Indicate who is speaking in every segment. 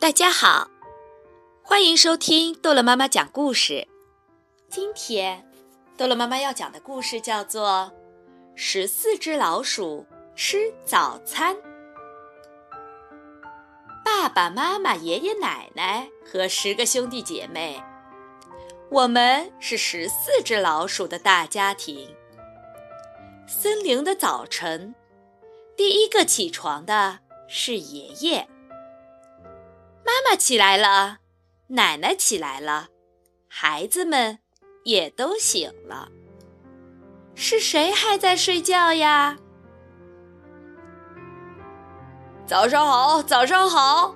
Speaker 1: 大家好，欢迎收听逗乐妈妈讲故事。今天，逗乐妈妈要讲的故事叫做《十四只老鼠吃早餐》。爸爸妈妈、爷爷奶奶和十个兄弟姐妹，我们是十四只老鼠的大家庭。森林的早晨，第一个起床的是爷爷。妈妈起来了，奶奶起来了，孩子们也都醒了。是谁还在睡觉呀？早上好，早上好！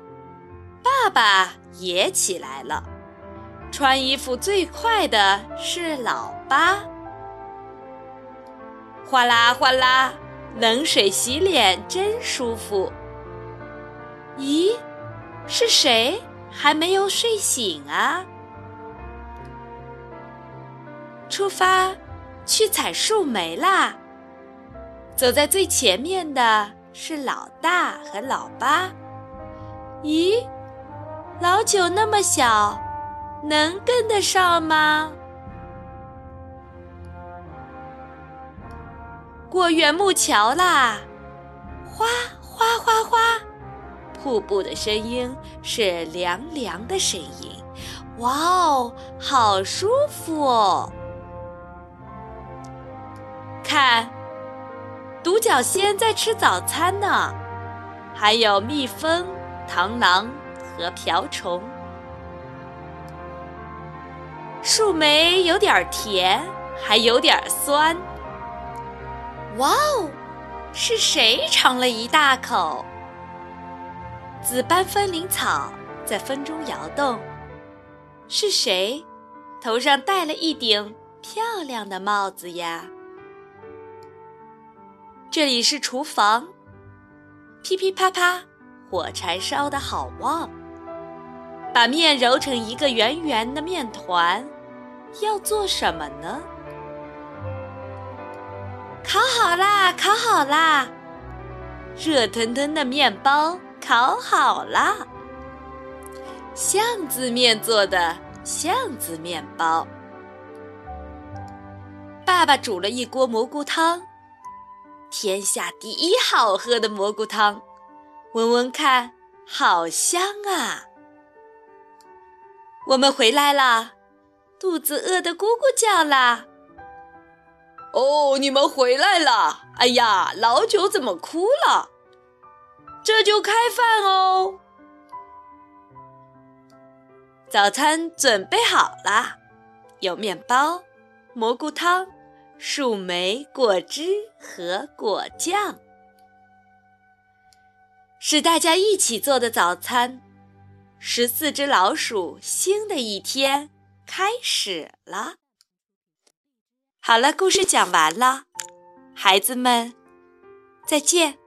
Speaker 1: 爸爸也起来了。穿衣服最快的是老八。哗啦哗啦，冷水洗脸真舒服。咦？是谁还没有睡醒啊？出发去采树莓啦！走在最前面的是老大和老八。咦，老九那么小，能跟得上吗？过圆木桥啦！哗哗哗哗。瀑布的声音是凉凉的声音，哇哦，好舒服哦！看，独角仙在吃早餐呢，还有蜜蜂、螳螂和瓢虫。树莓有点甜，还有点酸。哇哦，是谁尝了一大口？紫斑风铃草在风中摇动，是谁头上戴了一顶漂亮的帽子呀？这里是厨房，噼噼啪啪，火柴烧得好旺。把面揉成一个圆圆的面团，要做什么呢？烤好啦，烤好啦，热腾腾的面包。烤好啦！巷子面做的巷子面包。爸爸煮了一锅蘑菇汤，天下第一好喝的蘑菇汤，闻闻看，好香啊！我们回来啦，肚子饿得咕咕叫啦。
Speaker 2: 哦，你们回来了！哎呀，老九怎么哭了？这就开饭哦！
Speaker 1: 早餐准备好了，有面包、蘑菇汤、树莓果汁和果酱，是大家一起做的早餐。十四只老鼠，新的一天开始了。好了，故事讲完了，孩子们，再见。